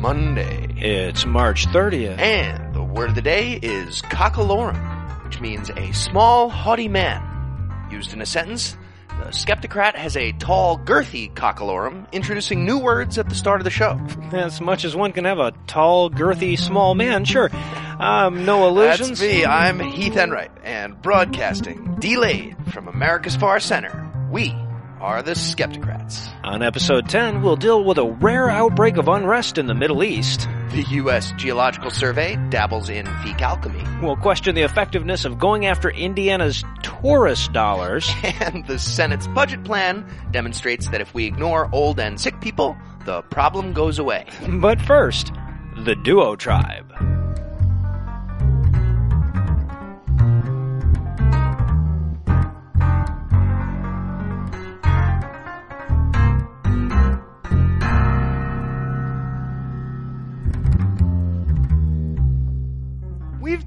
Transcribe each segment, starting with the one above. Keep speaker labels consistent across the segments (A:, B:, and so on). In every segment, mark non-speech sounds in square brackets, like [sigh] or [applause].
A: Monday.
B: It's March 30th.
A: And the word of the day is cockalorum, which means a small, haughty man. Used in a sentence, the Skepticrat has a tall, girthy cockalorum, introducing new words at the start of the show.
B: As much as one can have a tall, girthy, small man, sure. Um, no illusions.
A: That's me. I'm Heath Enright, and broadcasting, delayed from America's far center, we are the Skepticrats.
B: On episode 10, we'll deal with a rare outbreak of unrest in the Middle East.
A: The U.S. Geological Survey dabbles in fecalchemy.
B: We'll question the effectiveness of going after Indiana's tourist dollars. [laughs]
A: And the Senate's budget plan demonstrates that if we ignore old and sick people, the problem goes away.
B: But first, the
A: Diatribe.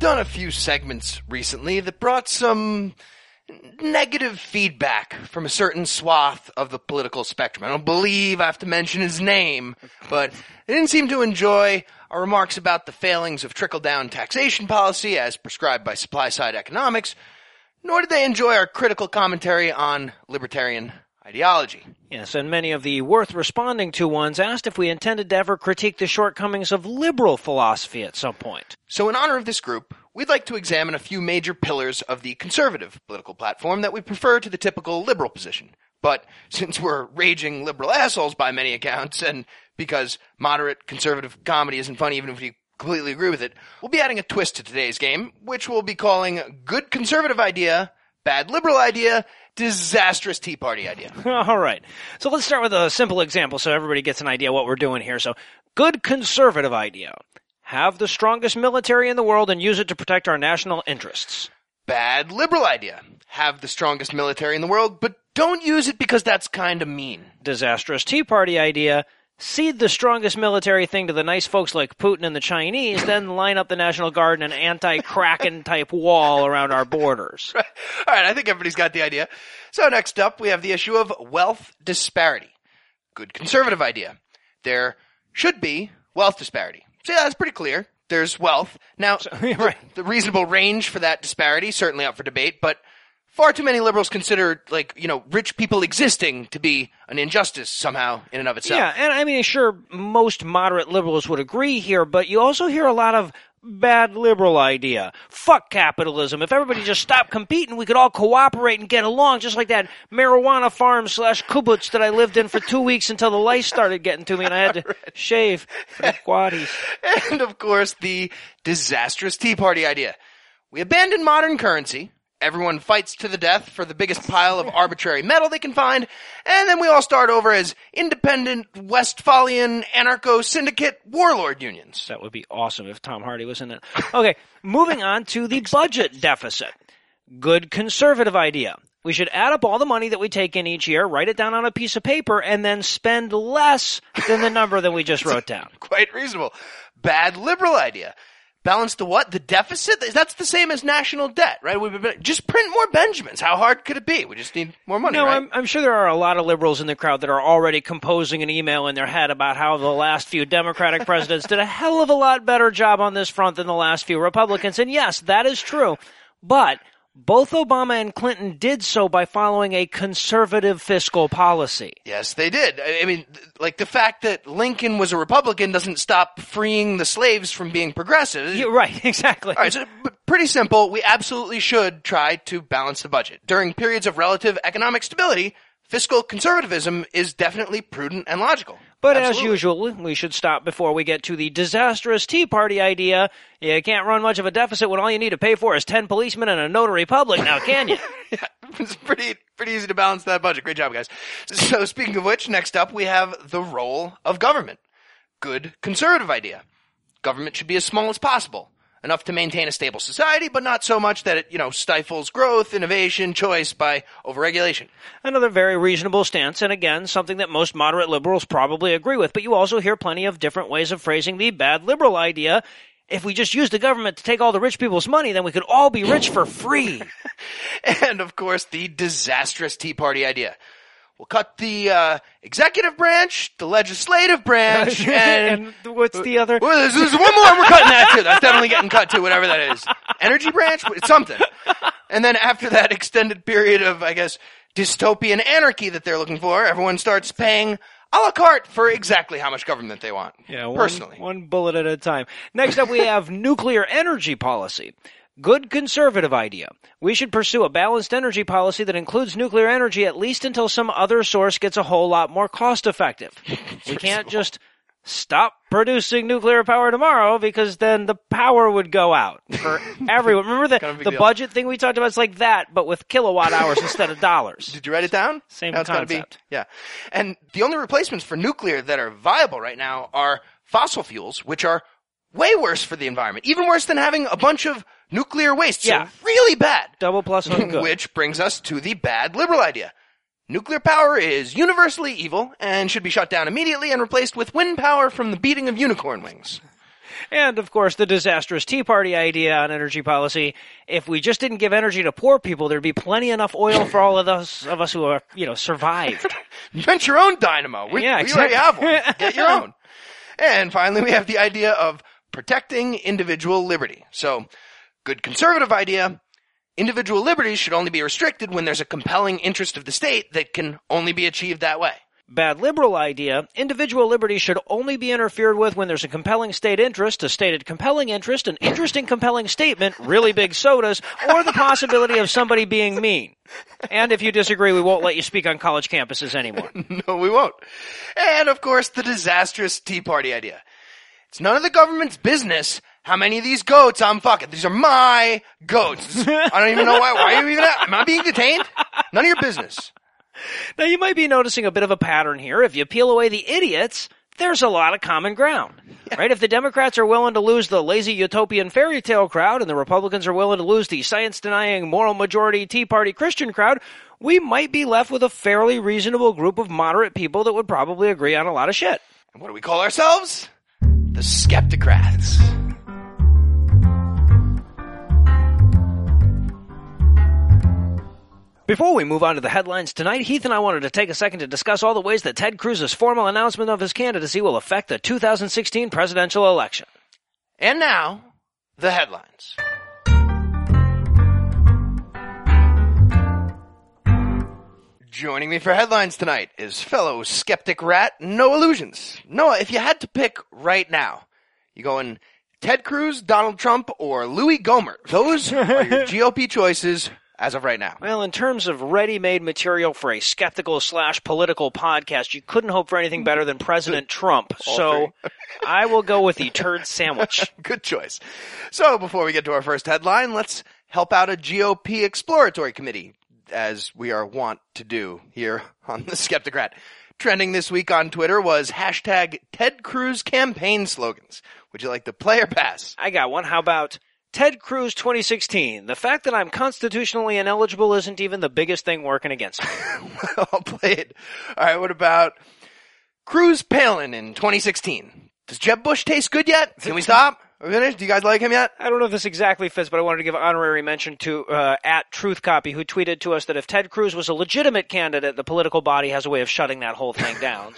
A: Done a few segments recently that brought some negative feedback from a certain swath of the political spectrum. I don't believe I have to mention his name, but they didn't seem to enjoy our remarks about the failings of trickle down taxation policy as prescribed by supply side economics, nor did they enjoy our critical commentary on libertarian ideology.
B: Yes, and many of the worth responding to ones asked if we intended to ever critique the shortcomings of liberal philosophy at some point.
A: So, in honor of this group, we'd like to examine a few major pillars of the conservative political platform that we prefer to the typical liberal position. But since we're raging liberal assholes by many accounts, and because moderate conservative comedy isn't funny even if we completely agree with it, we'll be adding a twist to today's game, which we'll be calling Good Conservative Idea, Bad Liberal Idea, Disastrous Tea Party Idea. [laughs]
B: All right. So let's start with a simple example so everybody gets an idea what we're doing here. So, good conservative idea. Have the strongest military in the world and use it to protect our national interests.
A: Bad liberal idea. Have the strongest military in the world, but don't use it because that's kind of mean.
B: Disastrous Tea Party idea. Cede the strongest military thing to the nice folks like Putin and the Chinese, then line up the National Guard in an anti-Kraken [laughs] type wall around our borders. [laughs]
A: All right, I think everybody's got the idea. So next up, we have the issue of wealth disparity. Good conservative idea. There should be wealth disparity. So yeah, that's pretty clear. There's wealth. Now, [laughs]
B: right.
A: the reasonable range for that disparity, certainly up for debate, but far too many liberals consider, like, you know, rich people existing to be an injustice somehow in and of itself.
B: Yeah, and I mean, sure, most moderate liberals would agree here, but you also hear a lot of bad liberal idea. Fuck capitalism. If everybody just stopped competing, we could all cooperate and get along, just like that marijuana farm slash kibbutz that I lived in for two [laughs] weeks until the lice started getting to me and I had to [laughs] shave for the quaddies. [laughs]
A: And of course, the disastrous Tea Party idea. We abandon modern currency. Everyone fights to the death for the biggest pile of arbitrary metal they can find, and then we all start over as independent Westphalian anarcho syndicate warlord unions.
B: That would be awesome if Tom Hardy was in it. Okay, moving on to the [laughs] budget deficit. Good conservative idea. We should add up all the money that we take in each year, write it down on a piece of paper, and then spend less than the number that we just [laughs] wrote down.
A: Quite reasonable. Bad liberal idea. Balance the what? The deficit? That's the same as national debt, right? We've been, just print more Benjamins. How hard could it be? We just need more money,
B: no,
A: right?
B: I'm, I'm sure there are a lot of liberals in the crowd that are already composing an email in their head about how the last few Democratic [laughs] presidents did a hell of a lot better job on this front than the last few Republicans. And yes, that is true. But both Obama and Clinton did so by following a conservative fiscal policy.
A: Yes, they did. I mean, like the fact that Lincoln was a Republican doesn't stop freeing the slaves from being progressive.
B: You're right, [laughs] exactly.
A: All right, so pretty simple. We absolutely should try to balance the budget. During periods of relative economic stability, fiscal conservatism is definitely prudent and logical.
B: But
A: Absolutely.
B: as usual, we should stop before we get to the disastrous Tea Party idea. You can't run much of a deficit when all you need to pay for is 10 policemen and a notary public now, can you? [laughs]
A: yeah, it's pretty pretty easy to balance that budget. Great job, guys. So speaking of which, next up we have the role of government. Good conservative idea. Government should be as small as possible. Enough to maintain a stable society, but not so much that it, you know, stifles growth, innovation, choice by overregulation.
B: Another very reasonable stance, and again, something that most moderate liberals probably agree with, but you also hear plenty of different ways of phrasing the bad liberal idea. If we just use the government to take all the rich people's money, then we could all be rich for free. [laughs]
A: and of course, the disastrous Tea Party idea. We'll cut the uh, executive branch, the legislative branch, [laughs] and,
B: and what's the other?
A: well, there's, there's one more. We're cutting that too. That's definitely getting cut too. Whatever that is, energy branch, it's something. And then after that extended period of, I guess, dystopian anarchy that they're looking for, everyone starts paying a la carte for exactly how much government they want.
B: Yeah, one,
A: personally.
B: one bullet at a time. Next up, we have nuclear energy policy. Good conservative idea. We should pursue a balanced energy policy that includes nuclear energy at least until some other source gets a whole lot more cost effective. [laughs] we can't just stop producing nuclear power tomorrow because then the power would go out for [laughs] everyone. Remember
A: Kind of a
B: the, the
A: deal.
B: budget thing we talked about? It's like that, but with kilowatt hours instead of dollars. [laughs]
A: Did you write it down?
B: Same
A: Now
B: concept.
A: Be, yeah. And the only replacements for nuclear that are viable right now are fossil fuels, which are way worse for the environment, even worse than having a bunch of nuclear waste.
B: Yeah.
A: So really bad.
B: Double plus one good.
A: Which brings us to the bad liberal idea. Nuclear power is universally evil and should be shut down immediately and replaced with wind power from the beating of unicorn wings.
B: And of course, the disastrous Tea Party idea on energy policy. If we just didn't give energy to poor people, there'd be plenty enough oil for all of us of us who are, you know, survived. [laughs]
A: Invent your own dynamo. We,
B: Yeah,
A: we already have
B: exactly.
A: one. Get your [laughs] own. And finally, we have the idea of protecting individual liberty. So, good conservative idea. Individual liberties should only be restricted when there's a compelling interest of the state that can only be achieved that way.
B: Bad liberal idea. Individual liberty should only be interfered with when there's a compelling state interest, a stated compelling interest, an interesting compelling statement, really big sodas, or the possibility of somebody being mean. And if you disagree, we won't let you speak on college campuses anymore. [laughs]
A: no, we won't. And of course, the disastrous Tea Party idea. It's none of the government's business how many of these goats I'm fucking. These are my goats. [laughs] I don't even know why. Why are you even? Am I being detained? None of your business.
B: Now you might be noticing a bit of a pattern here. If you peel away the idiots, there's a lot of common ground. Right? If the Democrats are willing to lose the lazy utopian fairy tale crowd and the Republicans are willing to lose the science denying moral majority Tea Party Christian crowd, we might be left with a fairly reasonable group of moderate people that would probably agree on a lot of shit.
A: And what do we call ourselves? The Skepticrats.
B: Before we move on to the headlines tonight, Heath and I wanted to take a second to discuss all the ways that Ted Cruz's formal announcement of his candidacy will affect the 2016 presidential election.
A: And now, the headlines. Joining me for headlines tonight is fellow Skepticrat No Illusions. Noah, if you had to pick right now, you going Ted Cruz, Donald Trump, or Louie Gohmert? Those are your [laughs] GOP choices as of right now.
B: Well, in terms of ready-made material for a skeptical slash political podcast, you couldn't hope for anything better than President Trump. So [laughs] I will go with the turd sandwich. [laughs]
A: Good choice. So before we get to our first headline, let's help out a GOP exploratory committee, as we are wont to do here on the Skepticrat. Trending this week on Twitter was hashtag Ted Cruz campaign slogans. Would you like the player pass?
B: I got one. How about Ted Cruz 2016? The fact that I'm constitutionally ineligible isn't even the biggest thing working against me. [laughs]
A: I'll play it. All right. What about Cruz Palin in 2016? Does Jeb Bush taste good yet? Can we stop? Finished? Do you guys like him yet?
B: I don't know if this exactly fits, but I wanted to give an honorary mention to uh, at Truth Copy, who tweeted to us that if Ted Cruz was a legitimate candidate, the political body has a way of shutting that whole thing down.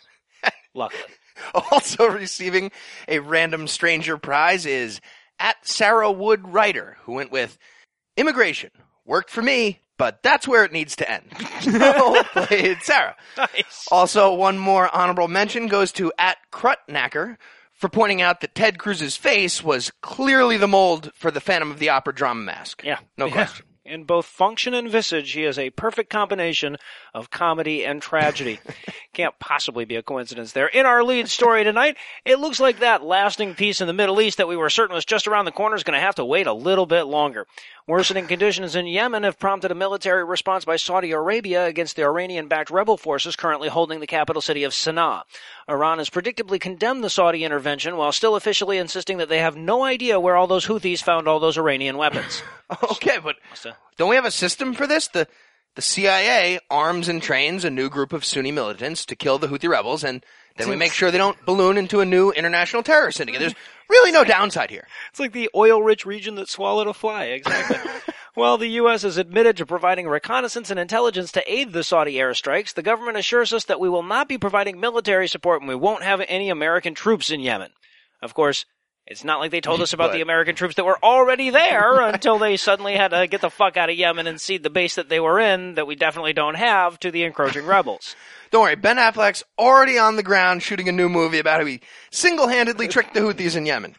B: [laughs] Luckily.
A: Also receiving a random stranger prize is at Sarah Wood Writer, who went with immigration. Worked for me, but that's where it needs to end. [laughs] So played Sarah.
B: Nice.
A: Also, one more honorable mention goes to at Krutnacker for pointing out that Ted Cruz's face was clearly the mold for the Phantom of the Opera drama mask.
B: Yeah.
A: No
B: Yeah.
A: question.
B: In both function and visage, he is a perfect combination of comedy and tragedy. [laughs] Can't possibly be a coincidence there. In our lead story tonight, it looks like that lasting peace in the Middle East that we were certain was just around the corner is going to have to wait a little bit longer. Worsening conditions in Yemen have prompted a military response by Saudi Arabia against the Iranian-backed rebel forces currently holding the capital city of Sana'a. Iran has predictably condemned the Saudi intervention while still officially insisting that they have no idea where all those Houthis found all those Iranian weapons. [laughs]
A: Okay, but don't we have a system for this? The the CIA arms and trains a new group of Sunni militants to kill the Houthi rebels, and then we make sure they don't balloon into a new international terror syndicate. There's really no downside here.
B: It's like the oil-rich region that swallowed a fly. Exactly. [laughs] While the U.S. has admitted to providing reconnaissance and intelligence to aid the Saudi airstrikes, the government assures us that we will not be providing military support and we won't have any American troops in Yemen. Of course, it's not like they told [laughs] us about
A: But-
B: the American troops that were already there [laughs] until they suddenly had to get the fuck out of Yemen and cede the base that they were in that we definitely don't have to the encroaching rebels. [laughs]
A: Don't worry, Ben Affleck's already on the ground shooting a new movie about how he single-handedly tricked the Houthis in Yemen.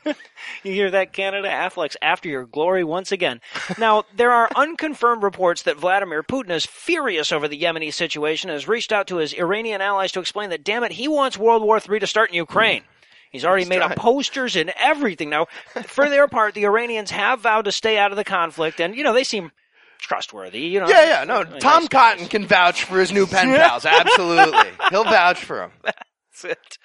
B: You hear that, Canada? Affleck's after your glory once again. Now, there are unconfirmed reports that Vladimir Putin is furious over the Yemeni situation and has reached out to his Iranian allies to explain that, damn it, he wants World War III to start in Ukraine. He's already made up posters and everything. Now, for their part, the Iranians have vowed to stay out of the conflict, and, you know, they seem trustworthy. You know,
A: Yeah, yeah, no, Tom
B: nice
A: Cotton
B: guys.
A: can vouch for his new pen [laughs] pals. Absolutely. He'll vouch for him.
B: That's it.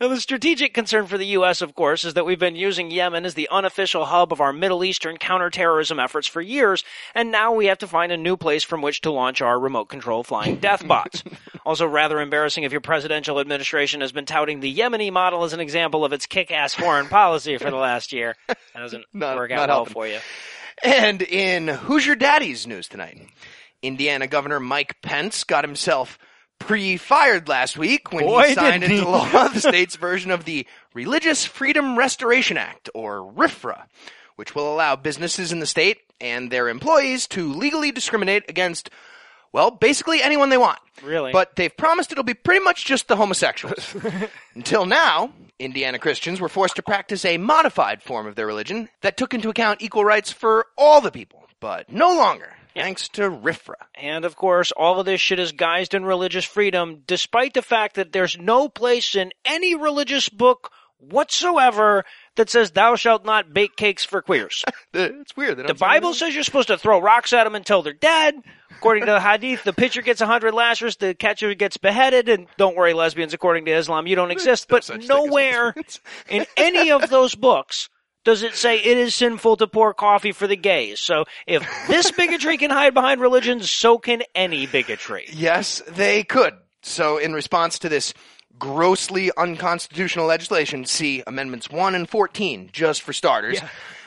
B: Now, the strategic concern for the U.S., of course, is that we've been using Yemen as the unofficial hub of our Middle Eastern counterterrorism efforts for years, and now we have to find a new place from which to launch our remote control flying [laughs] death bots. also, rather embarrassing if your presidential administration has been touting the Yemeni model as an example of its kick-ass foreign policy for the last year. That doesn't [laughs]
A: Not-
B: work out well
A: helping.
B: for you.
A: And in Who's Your Daddy's news tonight, Indiana Governor Mike Pence got himself pre-fired last week when
B: Boy,
A: he signed into
B: he.
A: law [laughs] the state's version of the Religious Freedom Restoration Act, or RFRA, which will allow businesses in the state and their employees to legally discriminate against, well, basically anyone they want.
B: Really?
A: But they've promised it'll be pretty much just the homosexuals. [laughs] Until now, Indiana Christians were forced to practice a modified form of their religion that took into account equal rights for all the people, but no longer, thanks to RIFRA.
B: And of course, all of this shit is guised in religious freedom, despite the fact that there's no place in any religious book whatsoever that says thou shalt not bake cakes for queers. [laughs]
A: It's weird.
B: The Bible says you're supposed to throw rocks at them until they're dead. According to the Hadith, the pitcher gets a hundred lashes, the catcher gets beheaded, and don't worry, lesbians, according to Islam, you don't exist. But
A: as
B: nowhere [laughs] in any of those books does it say it is sinful to pour coffee for the gays. So if this [laughs] bigotry can hide behind religion, so can any bigotry.
A: Yes, they could. So, in response to this grossly unconstitutional legislation, see Amendments 1 and 14, just for starters.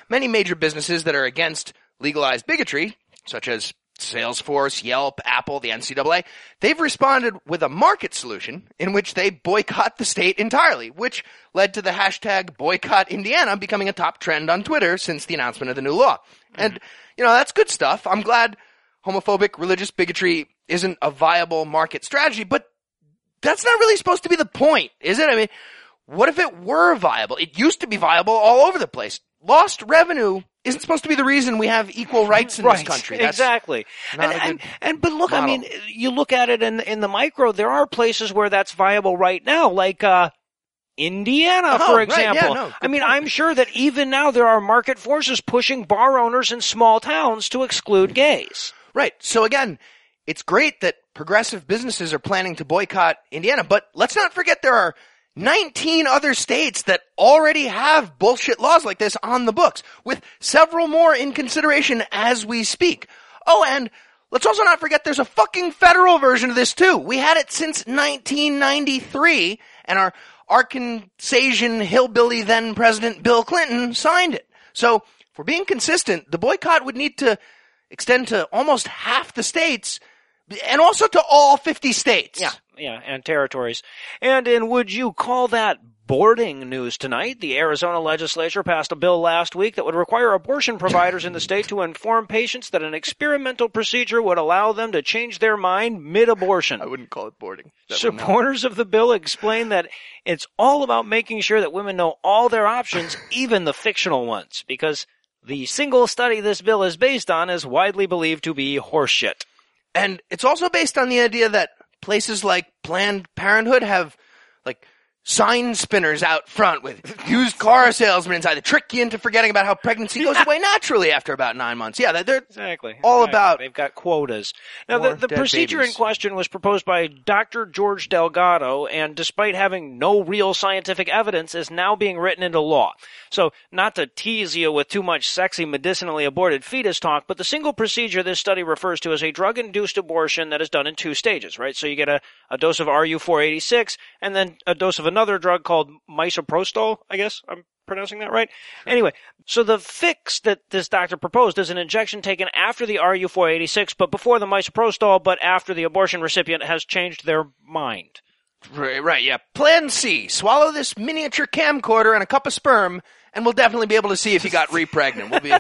A: Many major businesses that are against legalized bigotry, such as Salesforce, Yelp, Apple, the NCAA, they've responded with a market solution in which they boycott the state entirely, which led to the hashtag boycott Indiana becoming a top trend on Twitter since the announcement of the new law. Mm-hmm. And, you know, that's good stuff. I'm glad homophobic religious bigotry isn't a viable market strategy, but that's not really supposed to be the point, is it? I mean, what if it were viable? It used to be viable all over the place. Lost revenue isn't supposed to be the reason we have equal rights in this country. That's
B: exactly. And, and, and but look, I mean, you look at it in in the micro. There are places where that's viable right now, like uh, Indiana,
A: Oh,
B: for
A: right, yeah,
B: example.
A: no,
B: I mean,
A: point.
B: I'm sure that even now there are market forces pushing bar owners in small towns to exclude gays.
A: Right. So again, it's great that progressive businesses are planning to boycott Indiana, but let's not forget there are 19 other states that already have bullshit laws like this on the books, with several more in consideration as we speak. Oh, and let's also not forget there's a fucking federal version of this too. We had it since 1993, and our Arkansasian hillbilly then President Bill Clinton signed it. So, if we're being consistent, the boycott would need to extend to almost half the states and also to all 50 states.
B: Yeah, yeah, and territories. And in would you call that boarding news tonight? The Arizona legislature passed a bill last week that would require abortion providers in the state to inform patients that an experimental procedure would allow them to change their mind mid-abortion.
A: I wouldn't call it boarding. That
B: Supporters of the bill explain that it's all about making sure that women know all their options, even the fictional ones, because the single study this bill is based on is widely believed to be horseshit.
A: And it's also based on the idea that places like Planned Parenthood have like sign spinners out front with used car salesmen inside to trick you into forgetting about how pregnancy goes away naturally after about nine months. Yeah, that- they're
B: Exactly.
A: All
B: Exactly.
A: about
B: They've got quotas. Now, the, the procedure in question was proposed by Dr. George Delgado, and despite having no real scientific evidence, is now being written into law. So, not to tease you with too much sexy medicinally aborted fetus talk, but the single procedure this study refers to is a drug-induced abortion that is done in two stages, right? So you get a, a dose of RU486, and then a dose of another drug called misoprostol, I guess I'm pronouncing that right? Anyway, so the fix that this doctor proposed is an injection taken after the RU486, but before the misoprostol, but after the abortion recipient has changed their mind.
A: Right, right, yeah. Plan C. Swallow this miniature camcorder and a cup of sperm, and we'll definitely be able to see if you got [laughs] repregnant. We'll be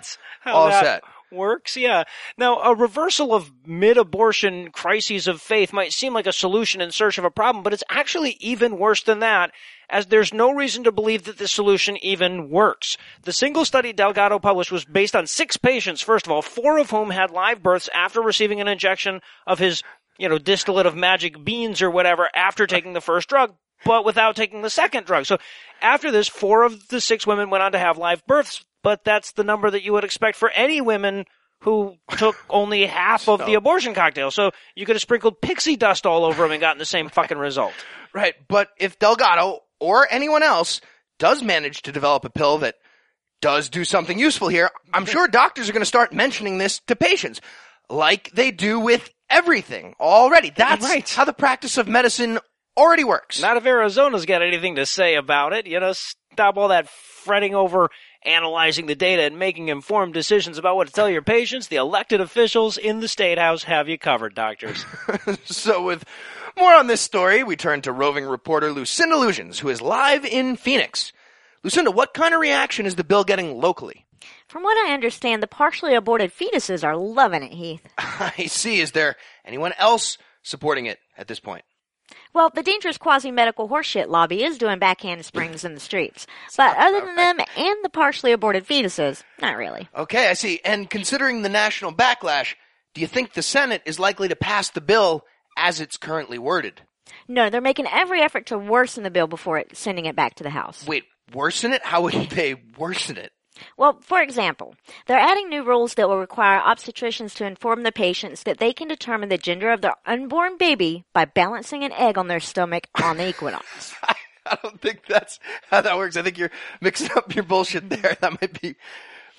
A: all set.
B: Works, yeah. Now, a reversal of mid-abortion crises of faith might seem like a solution in search of a problem, but it's actually even worse than that, as there's no reason to believe that this solution even works. The single study Delgado published was based on six patients, first of all, four of whom had live births after receiving an injection of his, you know, distillate of magic beans or whatever after taking the first drug, but without taking the second drug. So after this, four of the six women went on to have live births, but that's the number that you would expect for any women who took [laughs] only half of the abortion cocktail. So you could have sprinkled pixie dust all over them and gotten the same fucking result.
A: Right, but if Delgado or anyone else does manage to develop a pill that does do something useful here, I'm sure [laughs] doctors are going to start mentioning this to patients, like they do with everything already. That's
B: Right.
A: how the practice of medicine already works.
B: Not if Arizona's got anything to say about it. You know, stop all that fretting over analyzing the data and making informed decisions about what to tell your patients. The elected officials in the state house have you covered, doctors. [laughs]
A: so with more on this story, we turn to roving reporter Lucinda Illusions, who is live in Phoenix. Lucinda, what kind of reaction is the bill getting locally?
C: From what I understand, the partially aborted fetuses are loving it, Heath. [laughs]
A: I see. Is there anyone else supporting it at this point?
C: Well, the dangerous quasi-medical horseshit lobby is doing backhand springs in the streets. But other than them and the partially aborted fetuses, not really.
A: Okay, I see. And considering the national backlash, do you think the Senate is likely to pass the bill as it's currently worded?
C: No, they're making every effort to worsen the bill before it, sending it back to the House.
A: Wait, worsen it? How would [laughs] they worsen it?
C: Well, for example, they're adding new rules that will require obstetricians to inform the patients that they can determine the gender of their unborn baby by balancing an egg on their stomach on the equinox. [laughs]
A: I don't think that's how that works. I think you're mixing up your bullshit there. That might be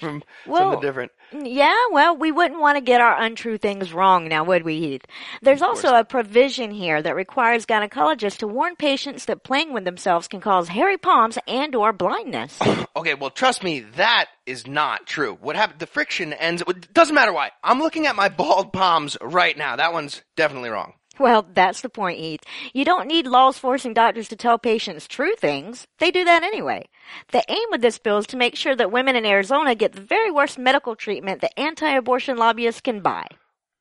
A: from
C: Well,
A: something different.
C: Yeah, well, we wouldn't want to get our untrue things wrong now, would we, Heath? There's also a provision here that requires gynecologists to warn patients that playing with themselves can cause hairy palms and or blindness. [coughs]
A: Okay, well, trust me, that is not true. What happened? The friction ends. It doesn't matter why. I'm looking at my bald palms right now. That one's definitely wrong.
C: Well, that's the point, Heath. You don't need laws forcing doctors to tell patients true things. They do that anyway. The aim of this bill is to make sure that women in Arizona get the very worst medical treatment that anti-abortion lobbyists can buy.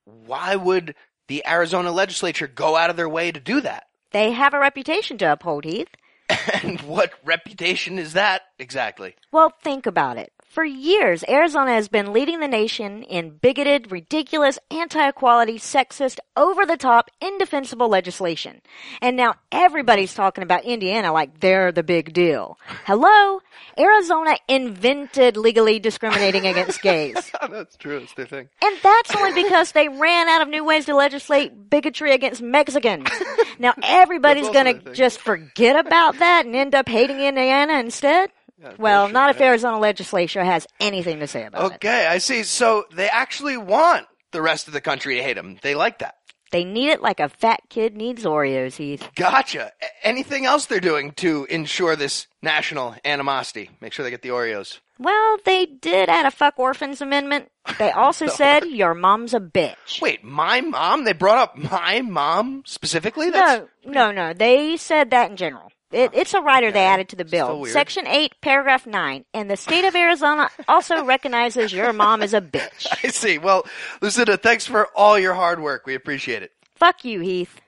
A: Why would the Arizona legislature go out of their way to do that?
C: They have a reputation to uphold, Heath. [laughs]
A: And what reputation is that exactly?
C: Well, think about it. For years, Arizona has been leading the nation in bigoted, ridiculous, anti-equality, sexist, over-the-top, indefensible legislation. And now everybody's talking about Indiana like they're the big deal. [laughs] Hello? Arizona invented legally discriminating against gays. [laughs]
A: That's true. It's their thing.
C: And that's only because they ran out of new ways to legislate bigotry against Mexicans. [laughs] Now everybody's gonna just forget about that and end up hating Indiana instead? Well,
A: bullshit,
C: not if. Arizona legislature has anything to say about it.
A: Okay, I see. So they actually want the rest of the country to hate them. They like that.
C: They need it like a fat kid needs Oreos, Heath.
A: Gotcha. A- anything else they're doing to ensure this national animosity? Make sure they get the Oreos.
C: Well, they did add a fuck orphans amendment. They [laughs] also said your mom's a bitch.
A: Wait, my mom? They brought up my mom specifically? That's,
C: No, no, no. They said that in general. It, ah, it's a rider they added to the bill. Section 8, paragraph 9. And the state of Arizona also recognizes your mom is a bitch. [laughs]
A: I see. Well, Lucinda, thanks for all your hard work. We appreciate it.
C: Fuck you, Heath.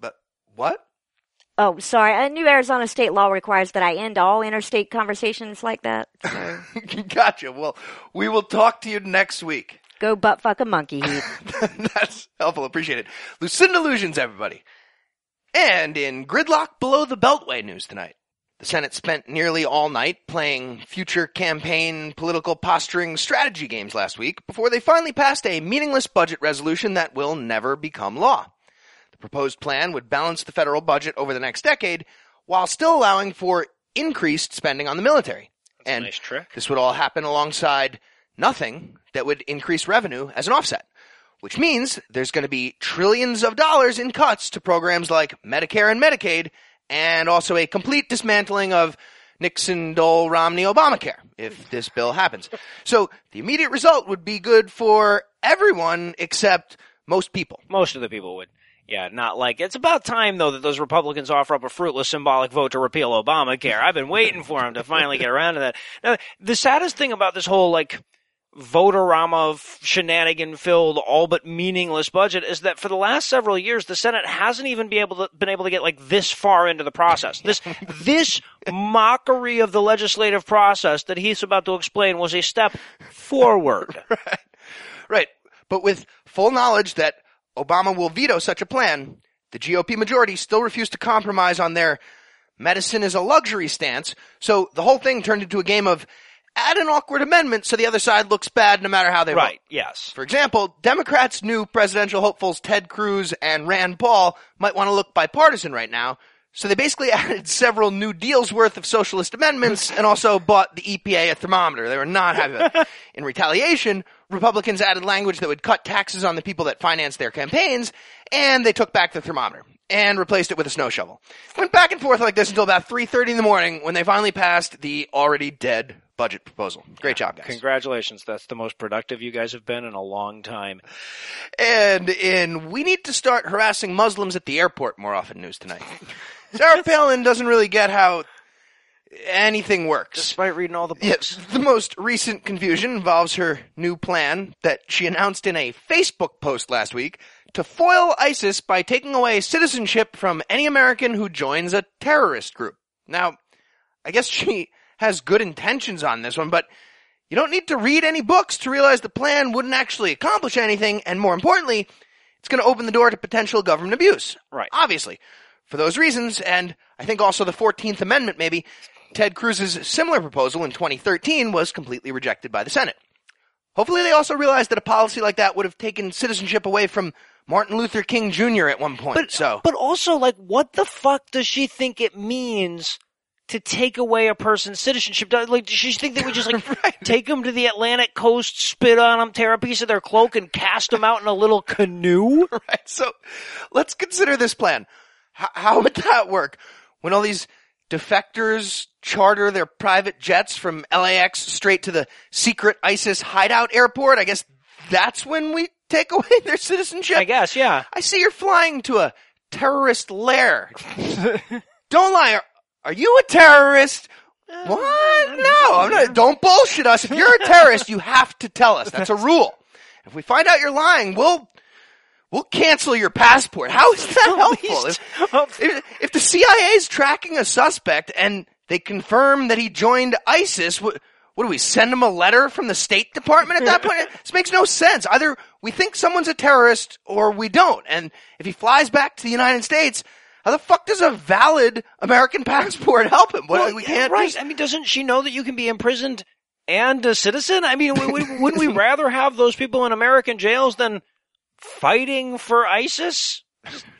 A: But what?
C: Oh, sorry. A new Arizona state law requires that I end all interstate conversations like that. So [laughs]
A: gotcha. Well, we will talk to you next week.
C: go butt fuck a monkey, Heath. [laughs]
A: That's helpful. Appreciate it. Lucinda Illusions, everybody. And in gridlock below the Beltway news tonight, the Senate spent nearly all night playing future campaign political posturing strategy games last week before they finally passed a meaningless budget resolution that will never become law. The proposed plan would balance the federal budget over the next decade while still allowing for increased spending on the military. and
B: nice trick.
A: this would all happen alongside nothing that would increase revenue as an offset, which means there's going to be trillions of dollars in cuts to programs like Medicare and Medicaid, and also a complete dismantling of Nixon, Dole, Romney, Obamacare if this bill happens. So the immediate result would be good for everyone except most people.
B: Most of the people would. Yeah, not like it's about time though that those Republicans offer up a fruitless symbolic vote to repeal Obamacare. I've been waiting for them to finally get around to that. Now, the saddest thing about this whole like voterama shenanigan filled all but meaningless budget is that for the last several years the Senate hasn't even been able to been able to get like this far into the process. This [laughs] this mockery of the legislative process that he's about to explain was a step forward. [laughs]
A: Right. But with full knowledge that Obama will veto such a plan, the GOP majority still refused to compromise on their medicine is a luxury stance. So the whole thing turned into a game of add an awkward amendment so the other side looks bad no matter how they
B: Right,
A: vote.
B: yes.
A: For example, Democrats' new presidential hopefuls Ted Cruz and Rand Paul might want to look bipartisan right now. So they basically [laughs] added several new deals worth of socialist amendments and also bought the EPA a thermometer. They were not happy with it. In retaliation, Republicans added language that would cut taxes on the people that finance their campaigns, and they took back the thermometer and replaced it with a snow shovel. Went back and forth like this until about 3.30 in the morning when they finally passed the already dead budget proposal. Great job, guys.
B: Congratulations. That's the most productive you guys have been in a long time.
A: And in we need to start harassing Muslims at the airport more often news tonight. Sarah [laughs] Palin doesn't really get how anything works.
B: Despite reading all the
A: Yes,
B: books.
A: the most recent confusion involves her new plan that she announced in a Facebook post last week to foil ISIS by taking away citizenship from any American who joins a terrorist group. Now, I guess she has good intentions on this one, but you don't need to read any books to realize the plan wouldn't actually accomplish anything, and more importantly, it's going to open the door to potential government abuse.
B: Right.
A: Obviously. For those reasons, and I think also the 14th Amendment maybe, Ted Cruz's similar proposal in 2013 was completely rejected by the Senate. Hopefully they also realized that a policy like that would have taken citizenship away from Martin Luther King Jr. at one point.
B: But
A: so,
B: but also like what the fuck does she think it means to take away a person's citizenship? Like does she think they would just like [laughs] take them to the Atlantic coast, spit on them, tear a piece of their cloak, and cast them out in a little canoe? [laughs]
A: right, so let's consider this plan. H- how would that work? When all these defectors charter their private jets from LAX straight to the secret ISIS hideout airport, I guess that's when we take [laughs] away their citizenship?
B: I guess, yeah.
A: I see you're flying to a terrorist lair. don't lie. Are, you a terrorist? What? No, I'm not. Don't bullshit us. If you're a terrorist, you have to tell us. That's a [laughs] rule. If we find out you're lying, we'll we'll cancel your passport. How is that [laughs] helpful? If, if, if the CIA is tracking a suspect and they confirm that he joined ISIS, what, what do we send him a letter from the State Department at that point? [laughs] This makes no sense. Either we think someone's a terrorist or we don't. And if he flies back to the United States, how the fuck does a valid American passport help him? What, we can't
B: right.
A: just-
B: I mean, doesn't she know that you can be imprisoned and a citizen? I mean, wouldn't we [laughs] rather have those people in American jails than fighting for ISIS?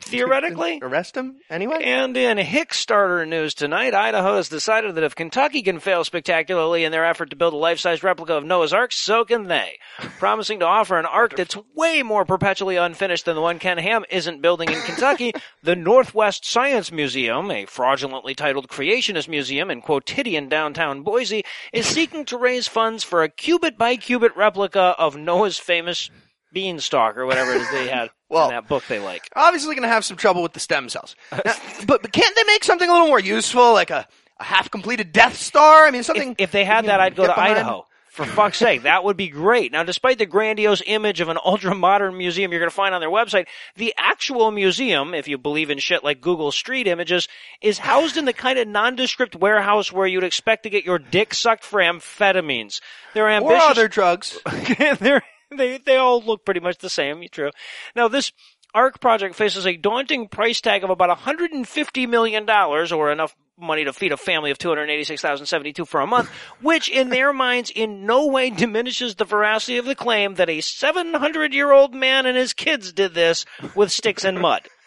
B: Theoretically.
A: arrest him anyway.
B: And in Hickstarter news tonight, Idaho has decided that if Kentucky can fail spectacularly in their effort to build a life-size replica of Noah's Ark, so can they. Promising to offer an ark that's way more perpetually unfinished than the one Ken Ham isn't building in Kentucky, [laughs] the Northwest Science Museum, a fraudulently titled creationist museum in quotidian downtown Boise, is seeking to raise funds for a cubit by cubit replica of Noah's famous beanstalk or whatever it is they had [laughs]
A: Well-
B: in that book they like.
A: obviously going to have some trouble with the stem cells. Now, but, but can't they make something a little more useful, like a, a half completed Death Star? I mean, something.
B: If, if they had that, I'd go to
A: behind.
B: Idaho. For fuck's sake, that would be great. Now, despite the grandiose image of an [laughs] ultra modern museum you're going to find on their website, the actual museum, if you believe in shit like Google Street Images, is housed in the kind of nondescript warehouse where you'd expect to get your dick sucked for amphetamines. They're
A: or
B: ambitious.
A: other drugs. [laughs]
B: They're, [laughs] they they all look pretty much the same. True. Now this ARC project faces a daunting price tag of about 150 million dollars, or enough money to feed a family of 286,072 for a month, [laughs] which in their minds in no way diminishes the veracity of the claim that a 700 year old man and his kids did this with sticks and mud. [laughs]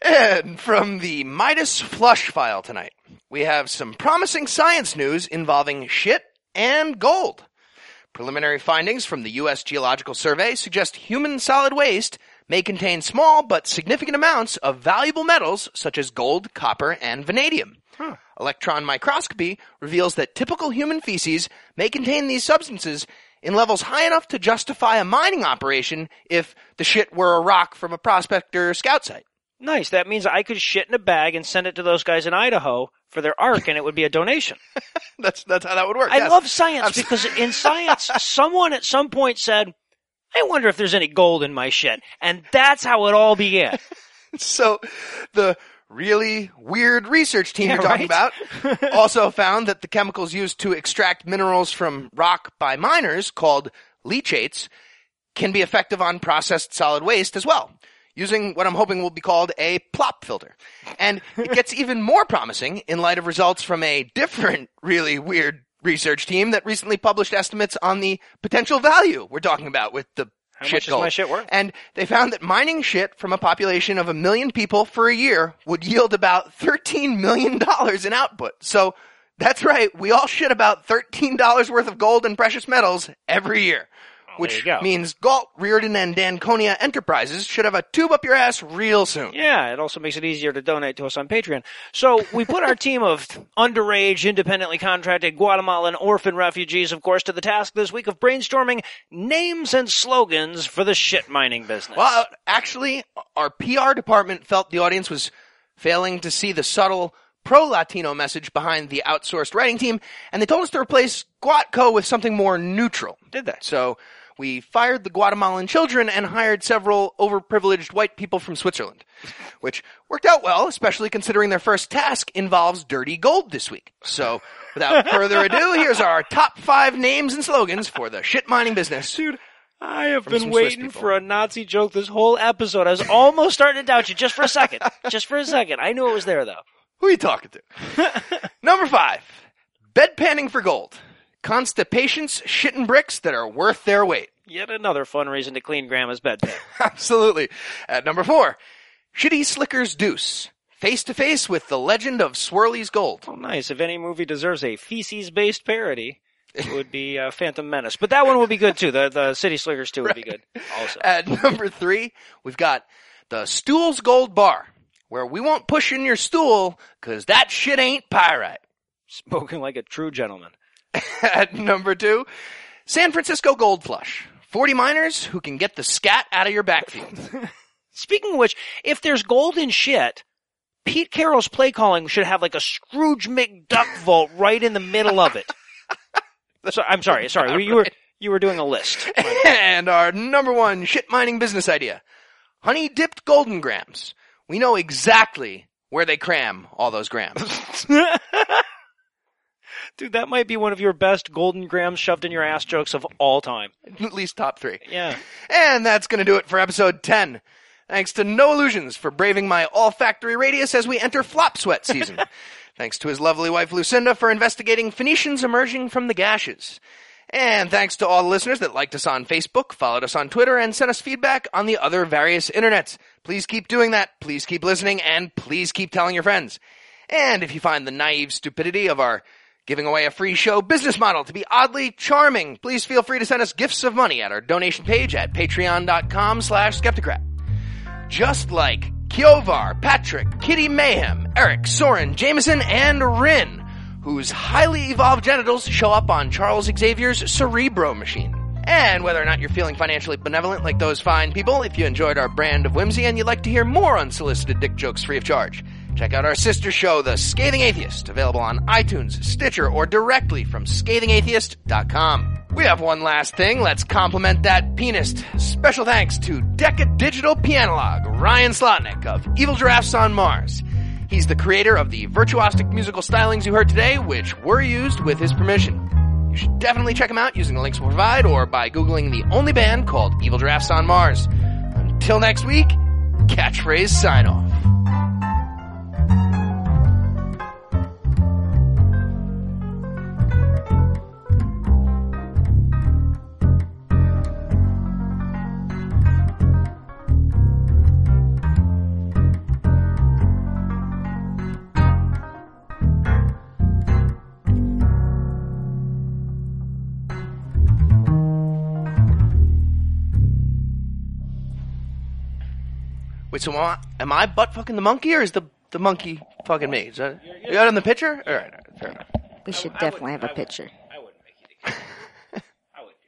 A: And from the Midas Flush file tonight, we have some promising science news involving shit and gold. Preliminary findings from the U.S. Geological Survey suggest human solid waste may contain small but significant amounts of valuable metals such as gold, copper, and vanadium. Electron microscopy reveals that typical human feces may contain these substances in levels high enough to justify a mining operation if the shit were a rock from a prospector scout site.
B: Nice. That means I could shit in a bag and send it to those guys in Idaho for their ark, and it would be a donation. [laughs]
A: That's that's how that would work.
B: I
A: yes.
B: love science
A: Abs-
B: because in [laughs] science, someone at some point said, I wonder if there's any gold in my shit. And that's how it all began. [laughs]
A: So, the really weird research team
B: Yeah,
A: you're talking
B: right?
A: about also found that the chemicals used to extract minerals from rock by miners, called leachates, can be effective on processed solid waste as well, using what I'm hoping will be called a plop filter. And it gets [laughs] even more promising in light of results from a different, really weird research team that recently published estimates on the potential value we're talking about with the
B: How
A: shit
B: much is
A: gold.
B: my shit worth?
A: And they found that mining shit from a population of a million people for a year would yield about $13 million in output. So that's right. We all shit about $13 worth of gold and precious metals every year. Which
B: go.
A: means Galt, Rearden, and d'Anconia Enterprises should have a tube up your ass real soon.
B: Yeah, it also makes it easier to donate to us on Patreon. So we put our team of underage, independently contracted Guatemalan orphan refugees, of course, to the task this week of brainstorming names and slogans for the shit mining business.
A: Well, actually, our PR department felt the audience was failing to see the subtle pro-Latino message behind the outsourced writing team, and they told us to replace Guatco with something more neutral.
B: Did they?
A: So we fired the Guatemalan children and hired several overprivileged white people from Switzerland, which worked out well, especially considering their first task involves dirty gold this week. So without [laughs] further ado, here's our top five names and slogans for the shit mining business.
B: Dude, I have been waiting for a Nazi joke this whole episode. I was almost starting to doubt you just for a second. [laughs] just for a second. I knew it was there though.
A: Who are you talking to? [laughs] Number five, bedpanning for gold. Constipation's shit shitting bricks that are worth their weight. [laughs]
B: Yet another fun reason to clean Grandma's bedpan.
A: Absolutely. At number four, Shitty Slicker's Deuce. Face to face with the legend of Swirly's Gold.
B: Oh, nice. If any movie deserves a feces-based parody, it [laughs] would be uh, Phantom Menace. But that one would be good too. The the City Slickers too would be good. Also,
A: At [laughs] number three, we've got the Stool's Gold Bar, where we won't push in your stool, cause that shit ain't pyrite.
B: spoken like a true gentleman. [laughs]
A: At number two, San Francisco Gold Flush. 40 miners who can get the scat out of your backfield. [laughs]
B: Speaking of which, if there's gold in shit, Pete Carroll's play calling should have like a Scrooge McDuck [laughs] vault right in the middle of it. So, I'm sorry, sorry. You were you were doing a list.
A: and our number one shit mining business idea. Honey dipped golden grams. We know exactly where they cram all those grams.
B: Dude, that might be one of your best golden grams shoved in your ass jokes of all time.
A: At least top three.
B: Yeah.
A: And that's gonna do it for episode 10. Thanks to No Illusions for braving my olfactory radius as we enter flop sweat season. [laughs] thanks to his lovely wife Lucinda for investigating Phoenicians emerging from the gashes. And thanks to all the listeners that liked us on Facebook, followed us on Twitter, and sent us feedback on the other various internets. Please keep doing that, please keep listening, and please keep telling your friends. And if you find the naive stupidity of our giving away a free show business model to be oddly charming, please feel free to send us gifts of money at our donation page at patreon.com slash skepticrat. Just like Kiovar, Patrick, Kitty Mayhem, Eric, Soren, Jameson, and Rin, whose highly evolved genitals show up on Charles Xavier's Cerebro machine. And whether or not you're feeling financially benevolent like those fine people, if you enjoyed our brand of whimsy and you'd like to hear more unsolicited dick jokes free of charge, check out our sister show, The Scathing Atheist, available on iTunes, Stitcher, or directly from scathingatheist.com. We have one last thing. Let's compliment that pianist. Special thanks to Decca Digital Pianologue, Ryan Slotnick of Evil Giraffes on Mars. He's the creator of the virtuosic musical stylings you heard today, which were used with his permission. You should definitely check him out using the links we'll provide or by Googling the only band called Evil Giraffes on Mars. Until next week, catchphrase sign off. Wait, so am I, am I butt fucking the monkey or is the, the monkey fucking me. Is that, you got it in the picture? All right, all right, fair enough.
C: We should
B: I would-
C: definitely have a
B: would-
C: picture.